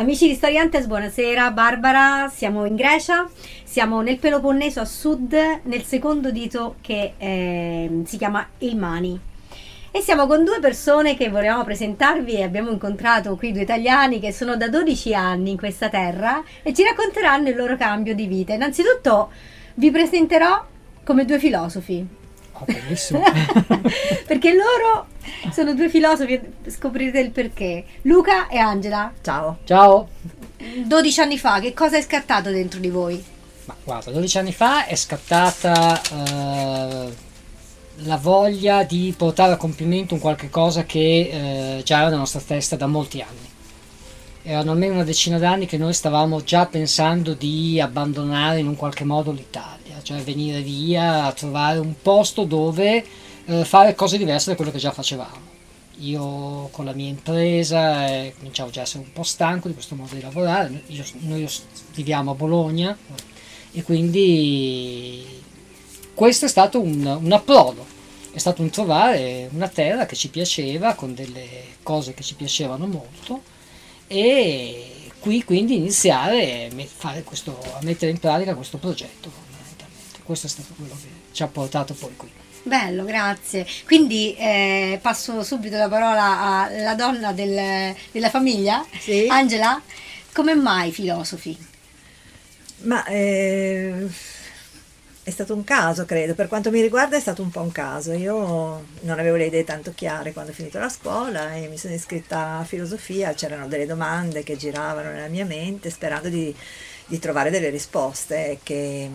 Amici di Story Hunters, buonasera. Barbara, siamo in Grecia, siamo nel Peloponneso a sud, nel secondo dito che eh, si chiama Ilmani. E siamo con due persone che volevamo presentarvi e abbiamo incontrato qui due italiani che sono da 12 anni in questa terra e ci racconteranno il loro cambio di vita. Innanzitutto vi presenterò come due filosofi. Oh, bellissimo. Perché loro sono due filosofi, scoprirete il perché. Luca e Angela. Ciao. Ciao. 12 anni fa, che cosa è scattato dentro di voi? Ma guarda, 12 anni fa è scattata eh, la voglia di portare a compimento un qualche cosa che eh, già era nella nostra testa da molti anni. Erano almeno una decina d'anni che noi stavamo già pensando di abbandonare in un qualche modo l'Italia cioè venire via trovare un posto dove eh, fare cose diverse da quello che già facevamo. Io con la mia impresa eh, cominciavo già a essere un po' stanco di questo modo di lavorare, Io, noi viviamo a Bologna e quindi questo è stato un, un approdo, è stato un trovare una terra che ci piaceva, con delle cose che ci piacevano molto e qui quindi iniziare a, questo, a mettere in pratica questo progetto questo è stato quello che ci ha portato poi qui. Bello, grazie. Quindi eh, passo subito la parola alla donna del, della famiglia, sì. Angela. Come mai filosofi? Ma eh, è stato un caso, credo. Per quanto mi riguarda è stato un po' un caso. Io non avevo le idee tanto chiare quando ho finito la scuola e mi sono iscritta a filosofia. C'erano delle domande che giravano nella mia mente sperando di, di trovare delle risposte che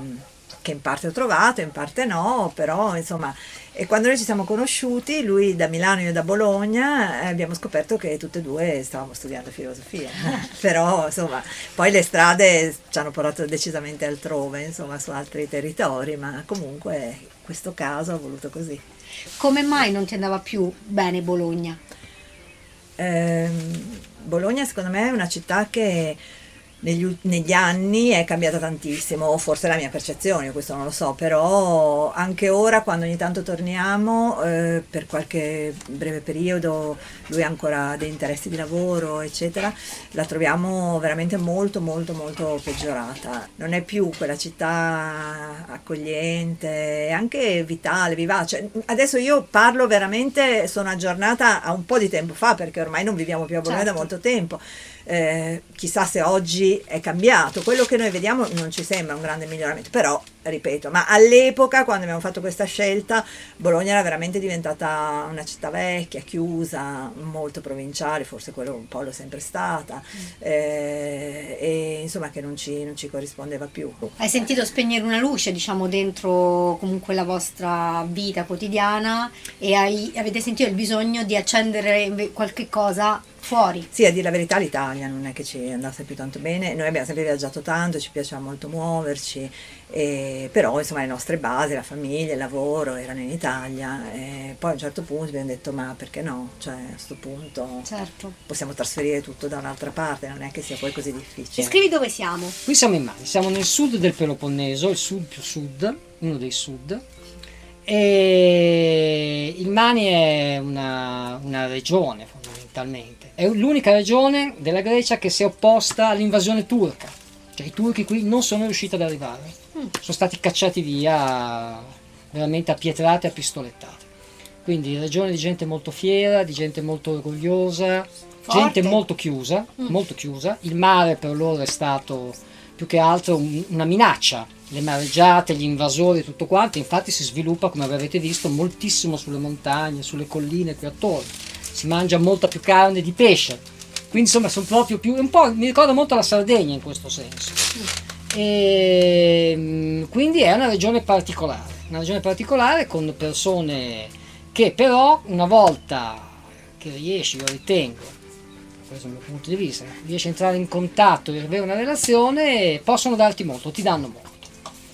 che in parte ho trovato, in parte no, però insomma, e quando noi ci siamo conosciuti, lui da Milano e io da Bologna, eh, abbiamo scoperto che tutte e due stavamo studiando filosofia, però insomma, poi le strade ci hanno portato decisamente altrove, insomma, su altri territori, ma comunque questo caso ho voluto così. Come mai non ti andava più bene Bologna? Eh, Bologna secondo me è una città che negli, negli, anni è cambiata tantissimo, o forse la mia percezione, questo non lo so, però anche ora quando ogni tanto torniamo, eh, per qualche breve periodo, lui ha ancora dei interessi di lavoro, eccetera, la troviamo veramente molto, molto, molto peggiorata. Non è più quella città accogliente, anche vitale, vivace. Adesso io parlo veramente, sono aggiornata a un po' di tempo fa, perché ormai non viviamo più a Bologna certo. da molto tempo eh, chissà se oggi è cambiato, quello che noi vediamo non ci sembra un grande miglioramento, però ripeto, ma all'epoca quando abbiamo fatto questa scelta Bologna era veramente diventata una città vecchia, chiusa, molto provinciale, forse quello un po' l'ho sempre stata eh, e insomma che non ci, non ci, corrispondeva più. Hai sentito spegnere una luce diciamo dentro comunque la vostra vita quotidiana? E hai, avete sentito il bisogno di accendere qualche cosa fuori. Sì, a dire la verità l'Italia non è che ci andasse più tanto bene, noi abbiamo sempre viaggiato tanto, ci piaceva molto muoverci, e, però insomma le nostre basi, la famiglia, il lavoro erano in Italia e poi a un certo punto abbiamo detto ma perché no, cioè a questo punto certo. possiamo trasferire tutto da un'altra parte, non è che sia poi così difficile. Scrivi dove siamo? Qui siamo in Mali, siamo nel sud del Peloponneso, il sud più sud, uno dei sud, e il Mani è una, una regione fondamentalmente è l'unica regione della Grecia che si è opposta all'invasione turca. Cioè i turchi qui non sono riusciti ad arrivare, mm. sono stati cacciati via veramente a pietrate e a pistolettate. Quindi regione di gente molto fiera, di gente molto orgogliosa, Forte. gente molto chiusa, mm. molto chiusa. Il mare per loro è stato più che altro una minaccia, le mareggiate, gli invasori, tutto quanto. Infatti si sviluppa, come avete visto, moltissimo sulle montagne, sulle colline qui attorno si mangia molta più carne di pesce. Quindi insomma sono proprio più, un po', mi ricorda molto la Sardegna in questo senso. E, ehm, quindi è una regione particolare, una regione particolare con persone che però una volta che riesci, io ritengo, questo è il mio punto di vista, riesci a entrare in contatto e avere una relazione, possono darti molto, ti danno molto.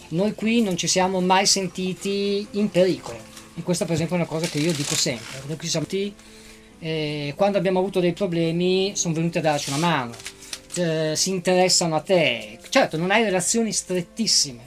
Noi qui non ci siamo mai sentiti in pericolo e questa per esempio è una cosa che io dico sempre. Noi qui siamo eh, quando abbiamo avuto dei problemi sono venuti a darci una mano, eh, si interessano a te. Certo, non hai relazioni strettissime,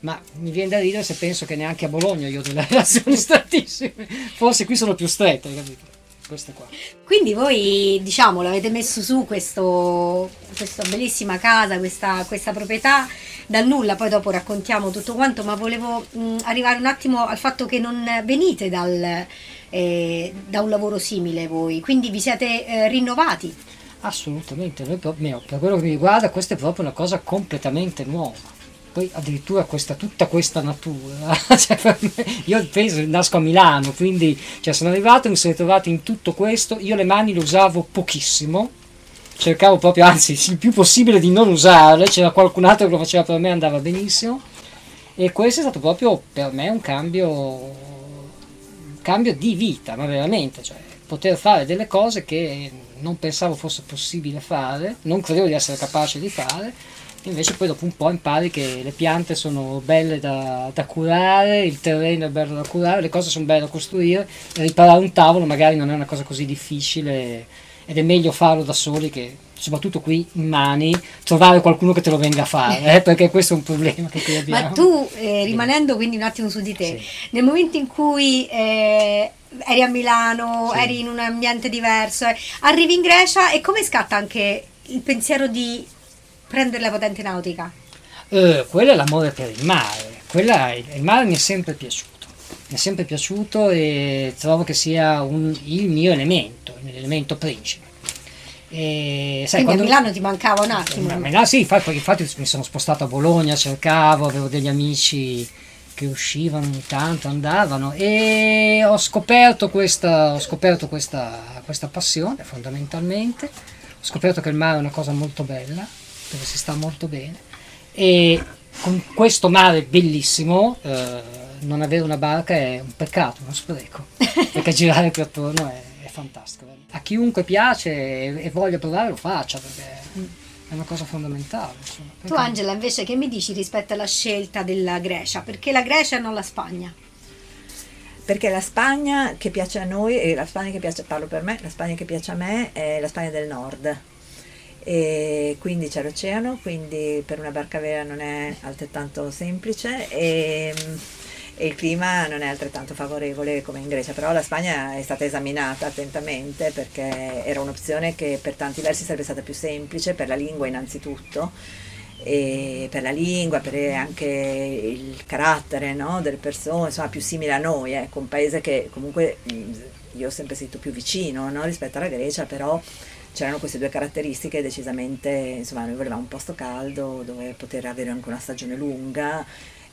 ma mi viene da ridere se penso che neanche a Bologna io ho delle relazioni strettissime. Forse qui sono più strette, capito? Queste qua. Quindi voi, diciamo, l'avete messo su questo, questa bellissima casa, questa, questa proprietà dal nulla, poi dopo raccontiamo tutto quanto, ma volevo mh, arrivare un attimo al fatto che non venite dal, eh, da un lavoro simile voi, quindi vi siete eh, rinnovati. Assolutamente, noi per quello che mi riguarda questa è proprio una cosa completamente nuova. Poi addirittura questa, tutta questa natura, cioè, me- io penso, nasco a Milano, quindi cioè, sono arrivato, mi sono ritrovato in tutto questo, io le mani le usavo pochissimo, cercavo proprio, anzi il più possibile di non usarle, c'era qualcun altro che lo faceva per me, andava benissimo, e questo è stato proprio per me un cambio, un cambio di vita, ma veramente, cioè poter fare delle cose che non pensavo fosse possibile fare, non credevo di essere capace di fare, invece poi dopo un po' impari che le piante sono belle da, da curare, il terreno è bello da curare, le cose sono belle da costruire, riparare un tavolo magari non è una cosa così difficile ed è meglio farlo da soli che soprattutto qui in mani trovare qualcuno che te lo venga a fare, eh, perché questo è un problema che qui abbiamo. Ma tu, eh, rimanendo quindi un attimo su di te, nel momento in cui eh, eri a Milano, Sì. eri in un ambiente diverso, eh, arrivi in Grecia e come scatta anche il pensiero di prendere la patente nautica? Eh, quello è l'amore per il mare, quella il mare mi è sempre piaciuto, mi è sempre piaciuto e trovo che sia un- il mio elemento, l'elemento principe. E, sai, quando- a Milano ti mancava un attimo. Ma- ma no, sì, infatti, infatti mi sono spostato a Bologna, cercavo, avevo degli amici che uscivano ogni tanto, andavano e ho scoperto questa, ho scoperto questa, questa passione fondamentalmente, ho scoperto che il mare è una cosa molto bella, dove si sta molto bene e con questo mare bellissimo eh, non avere una barca è un peccato, uno spreco, perché girare qui attorno è, è fantastico. A chiunque piace e, e voglia provare lo faccia perché è una cosa fondamentale. Insomma. Tu Angela invece che mi dici rispetto alla scelta della Grecia? Perché la Grecia e non la Spagna? Perché la Spagna che piace a noi, e la Spagna che piace, parlo per me, la Spagna che piace a me è la Spagna del nord. E quindi c'è l'oceano, quindi per una barca vera non è altrettanto semplice e, e il clima non è altrettanto favorevole come in Grecia, però la Spagna è stata esaminata attentamente perché era un'opzione che per tanti versi sarebbe stata più semplice, per la lingua innanzitutto, per la lingua, per anche il carattere no, delle persone, insomma più simile a noi, ecco, un paese che comunque io ho sempre sentito più vicino no, rispetto alla Grecia, però c'erano queste due caratteristiche decisamente, insomma noi volevamo un posto caldo dove poter avere anche una stagione lunga,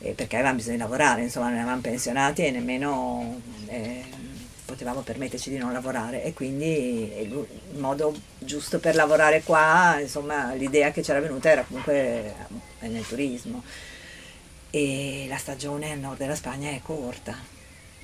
eh, perché avevamo bisogno di lavorare, insomma non eravamo pensionati e nemmeno eh, potevamo permetterci di non lavorare e quindi il modo giusto per lavorare qua, insomma l'idea che c'era venuta era comunque eh, nel turismo e la stagione al nord della Spagna è corta.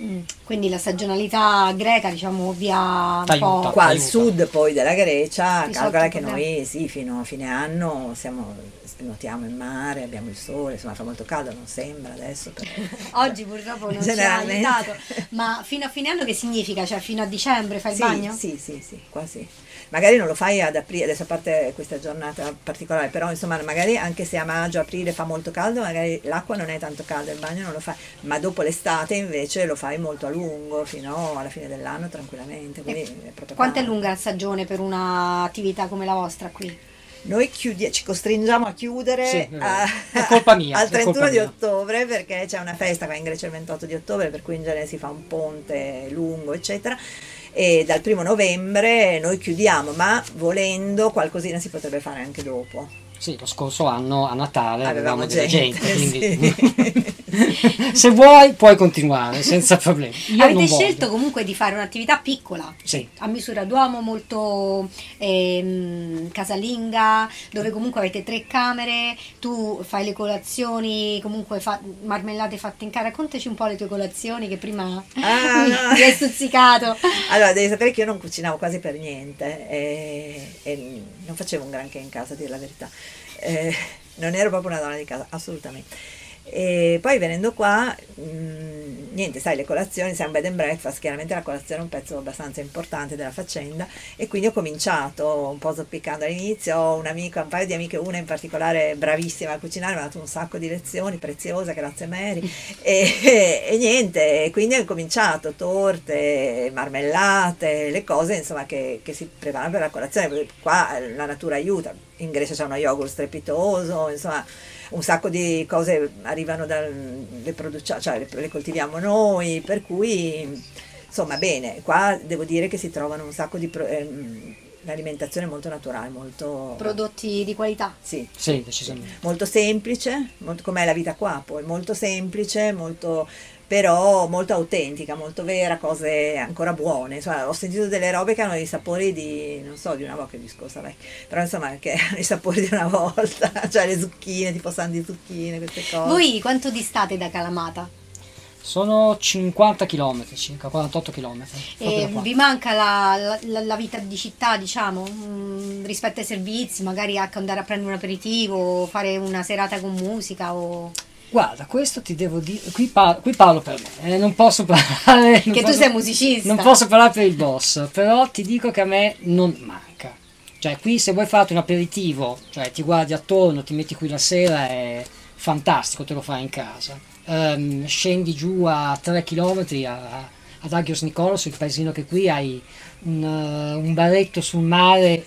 Mm, Quindi la stagionalità greca, diciamo, via un po'. Qua al sud poi della Grecia, Risolto calcola che noi sì, fino a fine anno siamo, nuotiamo in mare, abbiamo il sole, insomma fa molto caldo, non sembra adesso, però Oggi purtroppo non ci ha aiutato. Ma fino a fine anno che significa? Cioè fino a dicembre fai il sì, bagno? Sì, sì, sì, quasi. Magari non lo fai ad aprile, adesso a parte questa giornata particolare, però insomma magari anche se a maggio, aprile fa molto caldo, magari l'acqua non è tanto calda, il bagno non lo fai, ma dopo l'estate invece lo fai molto a lungo, fino alla fine dell'anno tranquillamente. Quindi è proprio Quanto è lunga la stagione per un'attività come la vostra qui? Noi chiudi- ci costringiamo a chiudere Sì, a- È colpa mia, al è 31 colpa di mia. ottobre perché c'è una festa qua in Grecia il 28 di ottobre per cui in genere si fa un ponte lungo eccetera e dal primo novembre noi chiudiamo ma volendo qualcosina si potrebbe fare anche dopo Sì, lo scorso anno a Natale avevamo, avevamo della gente, gente, quindi sì. Se vuoi puoi continuare senza problemi. Io non Avete voglio. scelto comunque di fare un'attività piccola, Sì. a misura d'uomo, molto ehm, casalinga, dove comunque avete tre camere, tu fai le colazioni, comunque fa- marmellate fatte in casa. Raccontaci un po' le tue colazioni che prima Ah, mi, no. mi hai stuzzicato. Allora, devi sapere che io non cucinavo quasi per niente e, e non facevo un granché in casa, a dire la verità. Eh, non ero proprio una donna di casa, assolutamente. E poi venendo qua, mh, niente, sai, le colazioni, sei un bed and breakfast, chiaramente la colazione è un pezzo abbastanza importante della faccenda e quindi ho cominciato un po' zoppicando all'inizio, ho un'amica, un paio di amiche, una in particolare bravissima a cucinare, mi ha dato un sacco di lezioni, preziosa, grazie Mary, e, e niente, e quindi ho cominciato torte, marmellate, le cose insomma che, che si preparano per la colazione, qua la natura aiuta, in Grecia c'è uno yogurt strepitoso, insomma un sacco di cose arrivano dal, le cioè le, le coltiviamo noi, per cui insomma bene, qua devo dire che si trovano un sacco di... pro- ehm, l'alimentazione è molto naturale, molto... Prodotti di qualità. Sì, Sì, decisamente. molto semplice, molto, com'è la vita qua poi, molto semplice, molto, però molto autentica, molto vera, cose ancora buone. Insomma, ho sentito delle robe che hanno i sapori di, non so, di una volta che discorsa lei, però insomma che hanno i sapori di una volta, cioè le zucchine, tipo san di zucchine, queste cose. Voi quanto distate da Calamata? Sono 50 km circa, 48 km. E vi manca la, la- la vita di città, diciamo, mm, rispetto ai servizi, magari anche andare a prendere un aperitivo, fare una serata con musica o... Guarda, questo ti devo dire, qui, par- qui parlo per me, eh, non posso parlare... non Che tu posso- sei musicista. Non posso parlare per il boss, però ti dico che a me non manca. Cioè, qui se vuoi fare un aperitivo, cioè ti guardi attorno, ti metti qui la sera, è fantastico, te lo fai in casa. Ehm, scendi giù a 3 km a, ad Agios Nicolos, il paesino che qui hai un, eh, un baretto sul mare.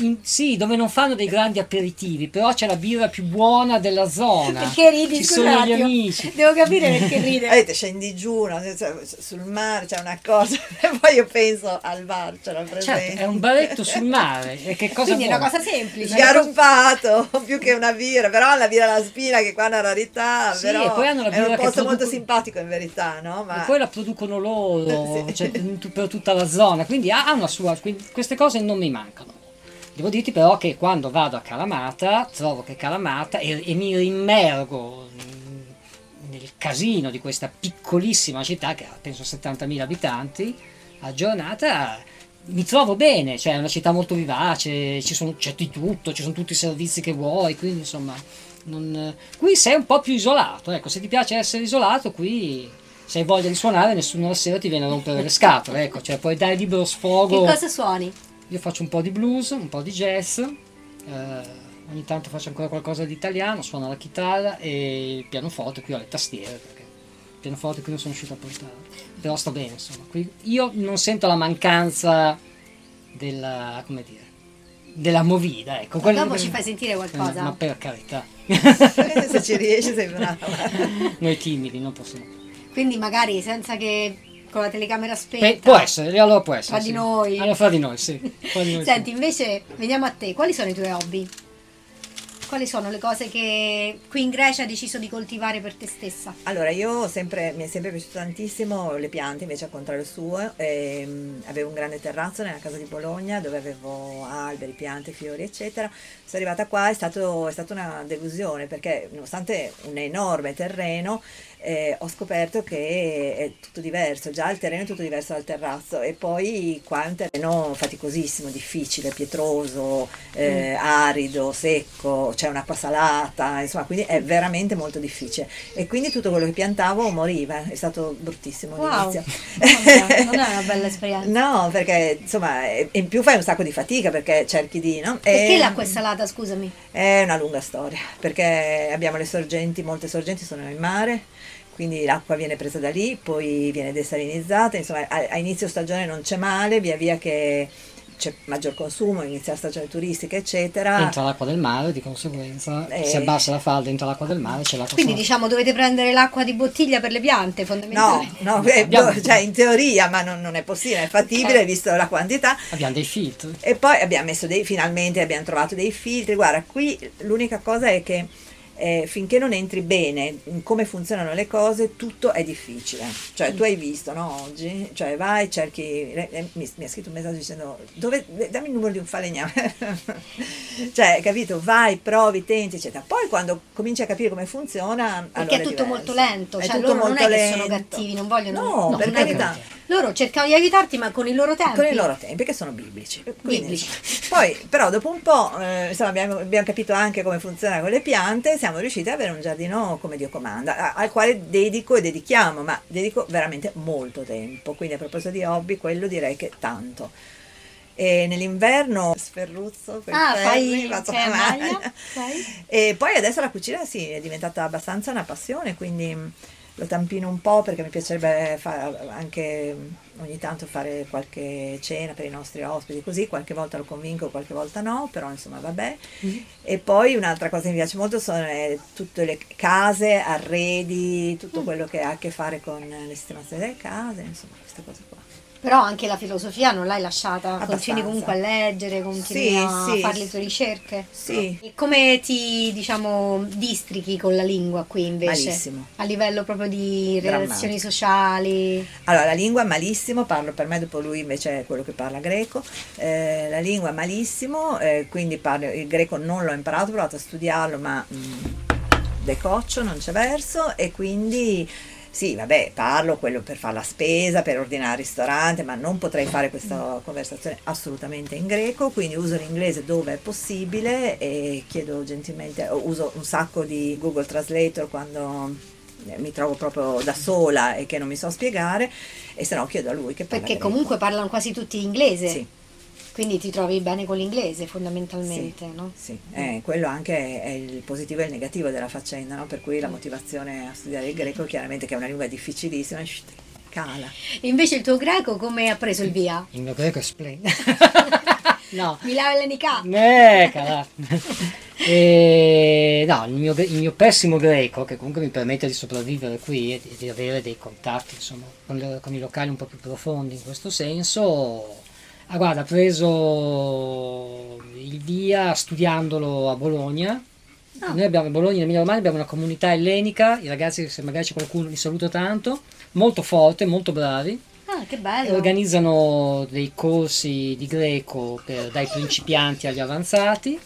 In- sì, dove non fanno dei grandi aperitivi, però c'è la birra più buona della zona. Perché ridi, Ci sono un gli amici. Devo capire perché ride. Vedete, scendi giù no? Cioè, sul mare, c'è una cosa, e poi io penso al bar, ce l'ho presente. Certo, è un baretto sul mare. E che cosa Quindi è una cosa semplice. Sgarrumpato, più che una birra, però la birra alla spina che qua è una rarità, Sì, però e poi hanno la è birra un che posto producono- molto simpatico in verità, no? Ma E poi la producono loro Sì. cioè, in per tutta la zona, quindi ha ha una sua. quindi queste cose non mi mancano. Devo dirti però che quando vado a Calamata trovo che Calamata e, e mi rimmergo mm, nel casino di questa piccolissima città che ha penso 70.000 abitanti a giornata mi trovo bene, cioè è una città molto vivace, sono, c'è di tutto, ci sono tutti i servizi che vuoi, quindi insomma non- qui sei un po' più isolato, ecco, se ti piace essere isolato qui se hai voglia di suonare nessuno la sera ti viene a rompere le scatole, ecco, cioè puoi dare libero Che sfogo. cosa suoni? Io faccio un po' di blues, un po' di jazz, eh, ogni tanto faccio ancora qualcosa di italiano, suono la chitarra e il pianoforte, qui ho le tastiere perché il pianoforte qui non sono riuscito a portare, però sto bene insomma, qui io non sento la mancanza della, come dire, della movida, ecco. quello- Dopo ci fai sentire qualcosa. Eh, Ma per carità, se ci riesci sei brava. noi timidi non possiamo. Quindi magari senza che con la telecamera spenta. Beh, può essere, allora può essere. Di sì. noi. Allora fra di noi, sì. Fra di noi, sì. Senti, invece veniamo a te, quali sono i tuoi hobby? Quali sono le cose che qui in Grecia hai deciso di coltivare per te stessa? Allora, io sempre, mi è sempre piaciuto tantissimo le piante, invece al contrario suo, ehm, avevo un grande terrazzo nella casa di Bologna dove avevo alberi, piante, fiori, eccetera. Sono arrivata qua, è, stato, è stata una delusione perché nonostante un enorme terreno, eh, ho scoperto che è tutto diverso, già il terreno è tutto diverso dal terrazzo e poi qua è un terreno faticosissimo, difficile, pietroso, eh, arido, secco, c'è un'acqua salata, insomma, quindi è veramente molto difficile e quindi tutto quello che piantavo moriva, è stato bruttissimo Wow, all'inizio. Vabbè, non è una bella esperienza. No, perché insomma, in più fai un sacco di fatica perché cerchi di, no? Perché E- l'acqua è salata, scusami? è una lunga storia, perché abbiamo le sorgenti, molte sorgenti sono in mare, quindi l'acqua viene presa da lì, poi viene desalinizzata, insomma a, a inizio stagione non c'è male, via via che c'è maggior consumo, inizia la stagione turistica, eccetera. Entra l'acqua del mare, di conseguenza Eh. si abbassa la falda, entra l'acqua del mare, c'è l'acqua Quindi salata. diciamo dovete prendere l'acqua di bottiglia per le piante, No, fondamentalmente. no, eh, Abbiamo- boh, cioè in teoria, ma non, non è possibile, è fattibile Ok. visto la quantità. Abbiamo dei filtri. E poi abbiamo messo dei, finalmente abbiamo trovato dei filtri. Guarda, qui l'unica cosa è che eh, finché non entri bene in come funzionano le cose, tutto è difficile. Cioè, tu hai visto, no, oggi? Cioè, vai, cerchi, eh, mi, mi, ha scritto un messaggio dicendo, dove, dammi il numero di un falegname. cioè, capito? Vai, provi, tenti, eccetera. Poi quando cominci a capire come funziona... Perché allora è tutto è molto lento, è cioè tutto loro molto non è lento. che sono cattivi, non vogliono... No, no per non è carità. che- Loro cercano di aiutarti ma con i loro tempi. Con i loro tempi, che sono biblici. Quindi, Biblici. Poi, però, dopo un po', eh, insomma, abbiamo, abbiamo capito anche come funziona con le piante, siamo riusciti ad avere un giardino come Dio comanda, al quale dedico e dedichiamo, ma dedico veramente molto tempo. Quindi, a proposito di hobby, quello direi che tanto. E nell'inverno sferruzzo Ah, ferri, fai la maglia? E poi adesso la cucina sì, è diventata abbastanza una passione, quindi lo tampino un po' perché mi piacerebbe anche mh, ogni tanto fare qualche cena per i nostri ospiti, così qualche volta lo convinco, qualche volta no, però insomma vabbè. E poi un'altra cosa che mi piace molto sono eh, tutte le case, arredi, tutto quello che ha a che fare con le sistemazioni delle case, insomma queste cose qua. Però anche la filosofia non l'hai lasciata, Abbastanza. continui comunque a leggere, continui Sì, a sì, fare le tue ricerche. Sì. E come ti, diciamo, districhi con la lingua qui invece? Malissimo. A livello proprio di relazioni sociali? Allora, la lingua malissimo, parlo per me, dopo lui invece è quello che parla greco, Eh, la lingua malissimo, eh, quindi parlo, il greco non l'ho imparato, ho provato a studiarlo, ma mm, decoccio, non c'è verso, e quindi sì, vabbè, parlo quello per fare la spesa, per ordinare al ristorante, ma non potrei fare questa conversazione assolutamente in greco, quindi uso l'inglese dove è possibile e chiedo gentilmente, o uso un sacco di Google Translator quando mi trovo proprio da sola e che non mi so spiegare e se no chiedo a lui che parla Perché comunque parlano quasi tutti inglese. Sì. Quindi ti trovi bene con l'inglese fondamentalmente, no? Sì, eh, quello anche è, è il positivo e il negativo della faccenda, no? per cui la motivazione a studiare il greco chiaramente che è una lingua difficilissima, cala. E invece il tuo greco come ha preso il via? Il mio greco è splendido. no. Milano Ellenica? Eh, cara. E, no, il mio, il mio pessimo greco, che comunque mi permette di sopravvivere qui e di, di avere dei contatti insomma, con, le- con i locali un po' più profondi in questo senso, ah, guarda, ha preso il via studiandolo a Bologna. Noi abbiamo a Bologna, in Emilia Romagna, abbiamo una comunità ellenica, i ragazzi, se magari c'è qualcuno, li saluto tanto, molto forte, molto bravi. Ah, che bello. organizzano dei corsi di greco per- dai principianti agli avanzati.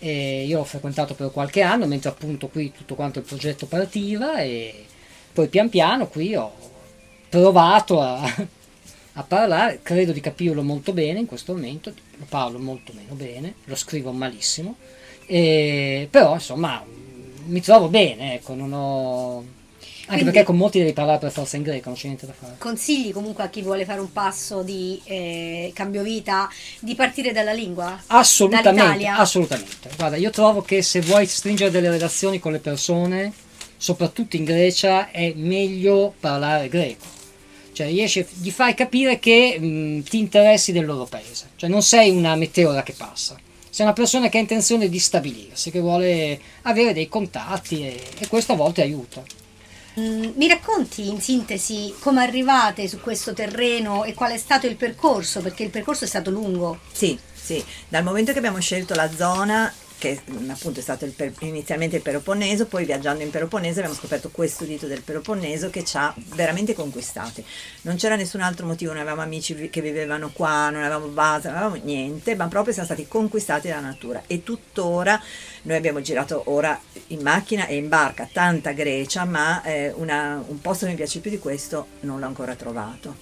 E io ho frequentato per qualche anno, mentre appunto qui tutto quanto il progetto partiva e poi pian piano qui ho provato a, a parlare, credo di capirlo molto bene in questo momento, lo parlo molto meno bene, lo scrivo malissimo, e- però insomma mi trovo bene, ecco, non ho... Anche Quindi- perché con molti devi parlare per forza in greco, non c'è niente da fare. Consigli comunque a chi vuole fare un passo di eh, cambio vita di partire dalla lingua? Assolutamente, Dall'Italia? assolutamente. Guarda, io trovo che se vuoi stringere delle relazioni con le persone, soprattutto in Grecia, è meglio parlare greco. Cioè, riesci, gli fai capire che mh, ti interessi del loro paese. Cioè, non sei una meteora che passa. Sei una persona che ha intenzione di stabilirsi, che vuole avere dei contatti e, e questo a volte aiuta. Mm, mi racconti in sintesi come arrivate su questo terreno e qual è stato il percorso? Perché il percorso è stato lungo. Sì, sì, dal momento che abbiamo scelto la zona che mm, appunto è stato il inizialmente il Peloponneso, poi viaggiando in Peloponneso abbiamo scoperto questo dito del Peloponneso che ci ha veramente conquistati. Non c'era nessun altro motivo, non avevamo amici che vivevano qua, non avevamo base, non avevamo niente, ma proprio siamo stati conquistati dalla natura e tuttora noi abbiamo girato ora in macchina e in barca tanta Grecia, ma eh, una- un posto che mi piace più di questo non l'ho ancora trovato.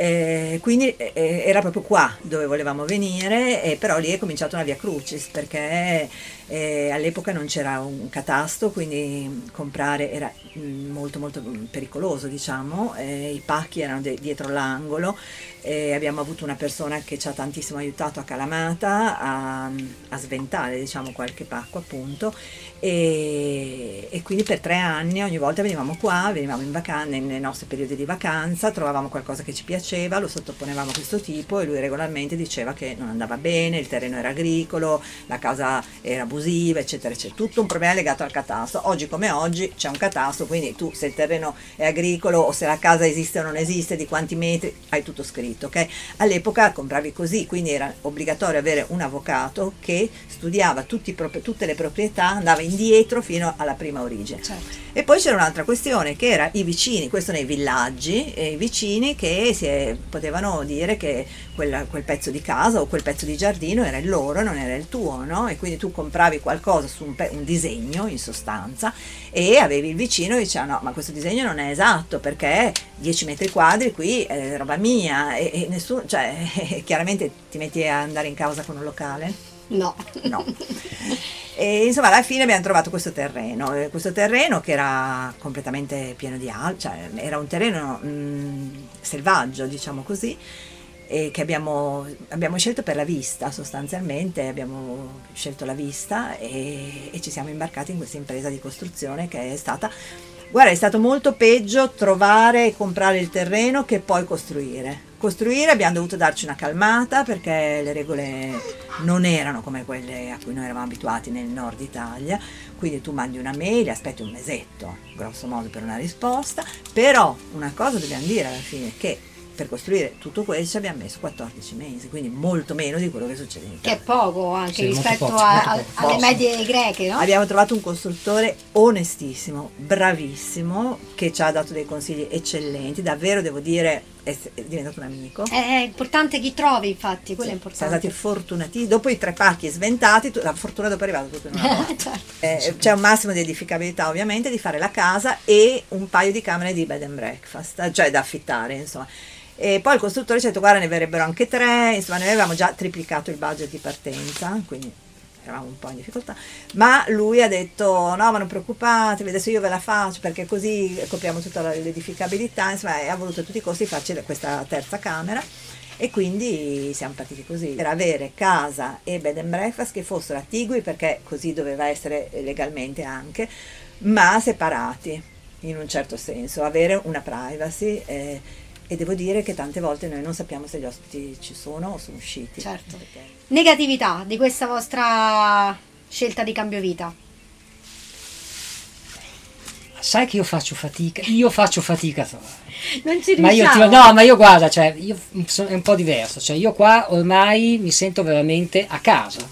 Eh, quindi eh, era proprio qua dove volevamo venire, eh, però lì è cominciata una via crucis perché eh, all'epoca non c'era un catasto, quindi comprare era molto molto pericoloso, diciamo, eh, i pacchi erano de- dietro l'angolo, eh, abbiamo avuto una persona che ci ha tantissimo aiutato a Calamata a, a sventare diciamo, qualche pacco appunto e, e quindi per tre anni ogni volta venivamo qua, venivamo in vacanza, nei nostri periodi di vacanza, trovavamo qualcosa che ci piaceva, lo sottoponevamo a questo tipo e lui regolarmente diceva che non andava bene, il terreno era agricolo, la casa era abusiva, eccetera, eccetera. Tutto un problema legato al catasto. Oggi come oggi c'è un catasto, quindi tu se il terreno è agricolo o se la casa esiste o non esiste, di quanti metri, hai tutto scritto. ok? All'epoca compravi così, quindi era obbligatorio avere un avvocato che studiava tutti tutte le proprietà, andava indietro fino alla prima origine. Certo. E poi c'era un'altra questione che era i vicini, questo nei villaggi, e i vicini che si è- potevano dire che quella- quel pezzo di casa o quel pezzo di giardino era il loro, non era il tuo, no? E quindi tu compravi qualcosa su un, pe- un disegno in sostanza e avevi il vicino che diceva no, ma questo disegno non è esatto perché 10 metri quadri qui è roba mia e, e nessuno, cioè chiaramente ti metti a andare in causa con un locale. No. No. E insomma, alla fine abbiamo trovato questo terreno, eh, questo terreno che era completamente pieno di alberi, cioè era un terreno mh, selvaggio, diciamo così, e che abbiamo, abbiamo scelto per la vista sostanzialmente, abbiamo scelto la vista e, e ci siamo imbarcati in questa impresa di costruzione che è stata, guarda, è stato molto peggio trovare e comprare il terreno che poi costruire. Costruire abbiamo dovuto darci una calmata perché le regole non erano come quelle a cui noi eravamo abituati nel nord Italia, quindi tu mandi una mail, aspetti un mesetto, grosso modo, per una risposta, però una cosa dobbiamo dire alla fine, che per costruire tutto questo ci abbiamo messo 14 mesi, quindi molto meno di quello che succede in Che è Italia. poco anche Sì, rispetto poco, a- poco. alle medie greche, no? Abbiamo trovato un costruttore onestissimo, bravissimo, che ci ha dato dei consigli eccellenti, davvero devo dire è, è diventato un amico. È è importante chi trovi, infatti, quello è Siamo importante. stati fortunati, dopo i tre pacchi sventati, la fortuna dopo è arrivata tutto in una volta. Certo. Eh, c'è un massimo di edificabilità ovviamente di fare la casa e un paio di camere di bed and breakfast, cioè da affittare insomma. E poi il costruttore ci ha detto guarda ne verrebbero anche tre, insomma noi avevamo già triplicato il budget di partenza, quindi eravamo un po' in difficoltà, ma lui ha detto no ma non preoccupatevi, adesso io ve la faccio perché così copriamo tutta l'edificabilità, insomma e ha voluto a tutti i costi farci questa terza camera. E quindi siamo partiti così. Per avere casa e bed and breakfast che fossero attigui perché così doveva essere legalmente anche ma separati in un certo senso. Avere una privacy eh, e devo dire che tante volte noi non sappiamo se gli ospiti ci sono o sono usciti Certo. Perché- Negatività di questa vostra scelta di cambio vita. Sai che io faccio fatica, io faccio fatica a trovare. Non ci Ma io riusciamo. ti- no, ma io guarda, cioè, io so- è un po' diverso, cioè io qua ormai mi sento veramente a casa.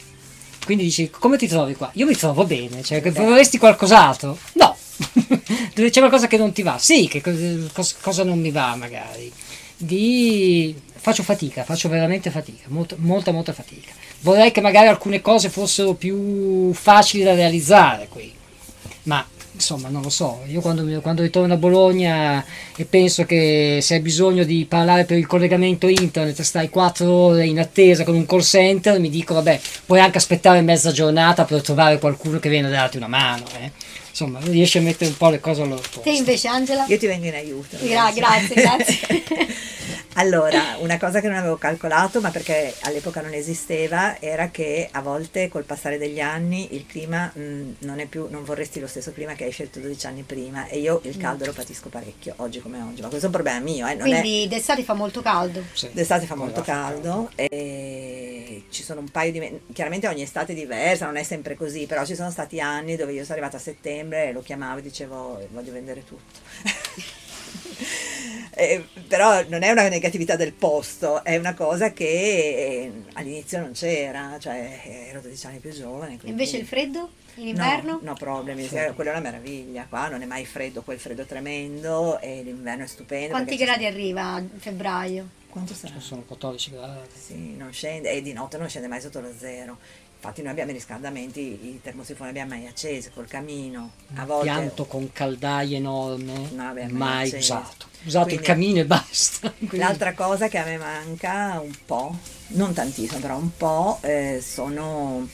Quindi dici, come ti trovi qua? Io mi trovo bene, cioè che vorresti qualcos'altro? No. Dove c'è qualcosa che non ti va? Sì, che cos- cos- cosa non mi va magari? Di faccio fatica, faccio veramente fatica, molto- molta molta fatica. Vorrei che magari alcune cose fossero più facili da realizzare qui. Ma insomma, non lo so. Io quando, quando ritorno a Bologna e penso che se hai bisogno di parlare per il collegamento internet, stai quattro ore in attesa con un call center, mi dico, vabbè, puoi anche aspettare mezza giornata per trovare qualcuno che viene a darti una mano. eh. Insomma, riesci a mettere un po' le cose al loro posto. Te invece, Angela? io ti vengo in aiuto Gra- grazie, grazie. Allora, una cosa che non avevo calcolato, ma perché all'epoca non esisteva, era che a volte col passare degli anni il clima mh, non è più, non vorresti lo stesso clima che hai scelto 12 anni prima e io il caldo lo patisco parecchio, oggi come oggi, ma questo è un problema mio, eh, non è... Quindi d'estate fa molto caldo. Sì. D'estate fa molto caldo e ci sono un paio di... me- Chiaramente ogni estate è diversa, non è sempre così, però ci sono stati anni dove io sono arrivata a settembre e lo chiamavo e dicevo voglio vendere tutto. Eh, però non è una negatività del posto, è una cosa che eh, all'inizio non c'era, cioè ero 12 anni più giovane. quindi- Invece il freddo? In inverno? No, no problemi, sì, quella è una meraviglia, qua non è mai freddo, quel freddo quando e l'inverno è stupendo. Quanti gradi arriva a febbraio? Quanto sarà? Sono 14 gradi. Sì, non scende e di notte non scende mai sotto lo zero. Infatti noi abbiamo i riscaldamenti, i termosifoni abbiamo mai accesi col camino. A volte Pianto con caldaie enorme, No, mai mai usato. Usato Quindi- il camino e basta. Quindi- L'altra cosa che a me manca un po', non tantissimo, però un po', eh, sono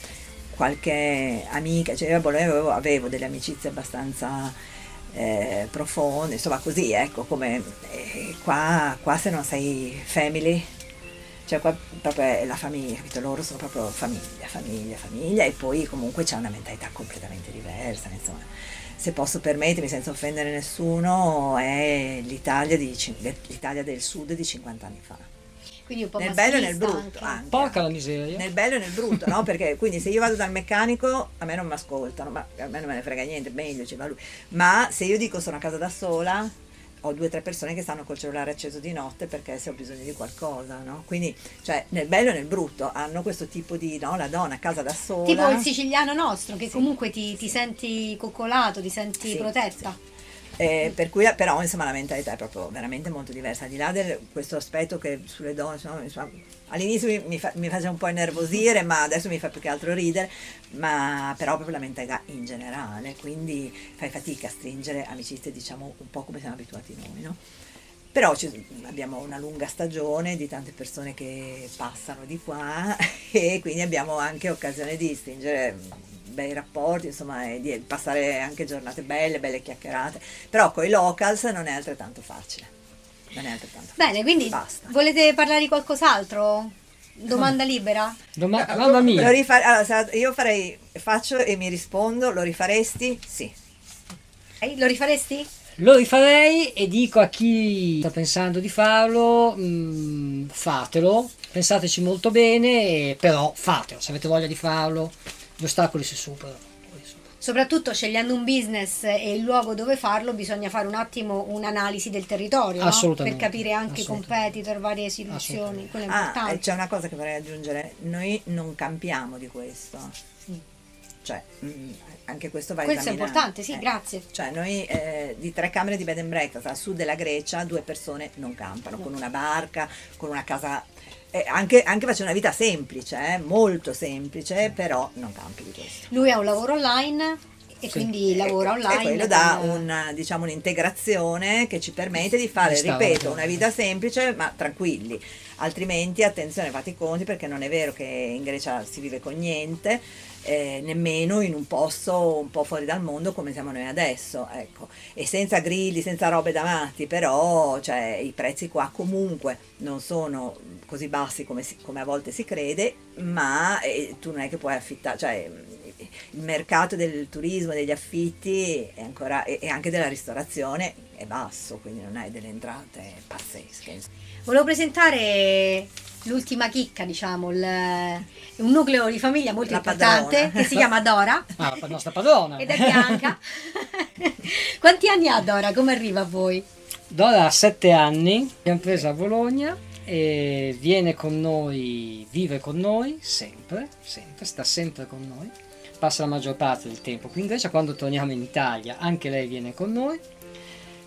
qualche amica, cioè io a Bologna avevo, avevo delle amicizie abbastanza eh, profonde, insomma così, ecco, come eh, qua, qua se non sei family, cioè qua proprio è la famiglia, capito? Loro sono proprio famiglia, famiglia, famiglia e poi comunque c'è una mentalità completamente diversa, insomma. Se posso permettermi, senza offendere nessuno, è l'Italia, di l'Italia del sud di 50 anni fa. Quindi un po' Nel bello e nel brutto, anche. anche. Porca la miseria. Nel bello e nel brutto, no? Perché quindi se io vado dal meccanico a me non mi ascoltano, ma a me non me ne frega niente, meglio ci va lui. Ma se io dico sono a casa da sola, ho due o tre persone che stanno col cellulare acceso di notte perché se ho bisogno di qualcosa, no? Quindi, cioè, nel bello e nel brutto hanno questo tipo di, no? La donna a casa da sola. Tipo il siciliano nostro, che Sì. comunque ti, ti senti coccolato, ti senti Sì, protetta. Eh, per cui però insomma la mentalità è proprio veramente molto diversa al di là di questo aspetto che sulle donne insomma, insomma, all'inizio mi, mi, fa- mi faceva un po' innervosire ma adesso mi fa più che altro ridere ma però proprio la mentalità in generale quindi fai fatica a stringere amicizie diciamo un po' come siamo abituati noi no? però ci- abbiamo una lunga stagione di tante persone che passano di qua e quindi abbiamo anche occasione di stringere bei rapporti, insomma, e di passare anche giornate belle, belle chiacchierate. Però con i locals non è altrettanto facile. Non è altrettanto Bene, quindi Basta. volete parlare di qualcos'altro? Domanda libera? Doma- mamma Lo mia, rifa- allora, io farei, faccio e mi rispondo, lo rifaresti? Sì. Eh, Lo rifaresti? lo rifarei e dico a chi sta pensando di farlo, mm, fatelo, pensateci molto bene, però fatelo, se avete voglia di farlo, gli ostacoli si superano. Soprattutto scegliendo un business e il luogo dove farlo, bisogna fare un attimo un'analisi del territorio no? per capire anche i competitor, varie è Ah, importante. e c'è una cosa che vorrei aggiungere, noi non campiamo di questo. Cioè, mm, anche questo va Questo è esaminato. importante, sì, Eh. grazie. Cioè noi eh, di tre camere di bed and breakfast a sud della Grecia due persone non campano, con una barca, con una casa, anche, anche facendo una vita semplice, eh, molto semplice, però non campi di questo. Lui ha un lavoro online e quindi lavora online. E quello dà con- un, diciamo, un'integrazione che ci permette di fare, ripeto, una vita semplice ma tranquilli. Altrimenti attenzione, fate i conti perché non è vero che in Grecia si vive con niente, eh, nemmeno in un posto un po' fuori dal mondo come siamo noi adesso, ecco. E senza grilli, senza robe da matti, però cioè, i prezzi qua comunque non sono così bassi come, si- come a volte si crede, ma eh, tu non è che puoi affittare, cioè il mercato del turismo, degli affitti ancora, e anche della ristorazione è basso, quindi non hai delle entrate pazzesche. Volevo presentare l'ultima chicca, diciamo, il- un nucleo di famiglia molto La importante padrona. che si chiama Dora Ah, la nostra padrona. ed è bianca. Quanti anni ha Dora? Come arriva a voi? Dora ha sette anni, l'abbiamo presa a Bologna e viene con noi, vive con noi sempre, sempre, sta sempre con noi, passa la maggior parte del tempo qui in Grecia, quando torniamo in Italia anche lei viene con noi.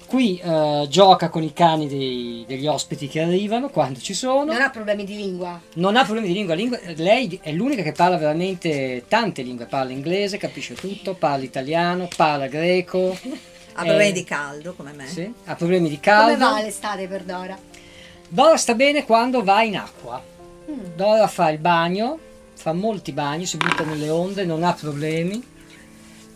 Qui eh, gioca con i cani dei- degli ospiti che arrivano quando ci sono. Non ha problemi di lingua. Non ha problemi di lingua, lingua- lei è l'unica che parla veramente tante lingue, parla inglese, capisce tutto, parla italiano, parla greco. Ha eh, problemi di caldo come me. sì, ha problemi di Come caldo. va l'estate per Dora? Dora sta bene quando va in acqua. Mm. Dora fa il bagno, fa molti bagni, si butta nelle onde, non ha problemi.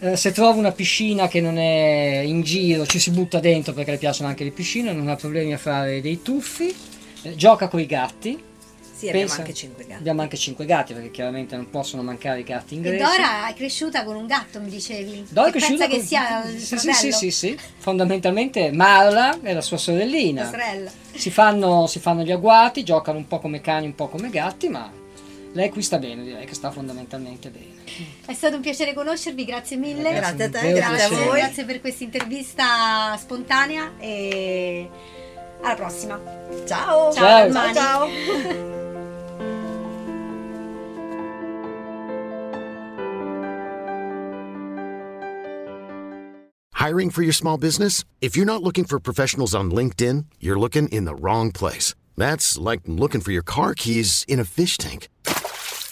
Eh, se trova una piscina che non è in giro, ci si butta dentro perché le piacciono anche le piscine, non ha problemi a fare dei tuffi. Eh, gioca con i gatti. Sì, abbiamo Pensa- anche 5 gatti. Abbiamo anche 5 gatti perché chiaramente non possono mancare i gatti in E Grecia. Dora è cresciuta con un gatto, mi dicevi. Dora è cresciuta pensa che con- sia il sì, sì, sì, sì, sì. Fondamentalmente Marla è la sua sorellina. la sorella. Si fanno, si fanno gli agguati, giocano un po' come cani, un po' come gatti, ma lei qui sta bene, direi che sta fondamentalmente bene. È stato un piacere conoscervi, grazie mille. Ragazzi, Grazie a te, grazie a voi. Grazie per questa intervista spontanea e alla prossima. Ciao! Ciao. ciao! ciao. Hiring for your small business? If you're not looking for professionals on LinkedIn, you're looking in the wrong place. That's like looking for your car keys in a fish tank.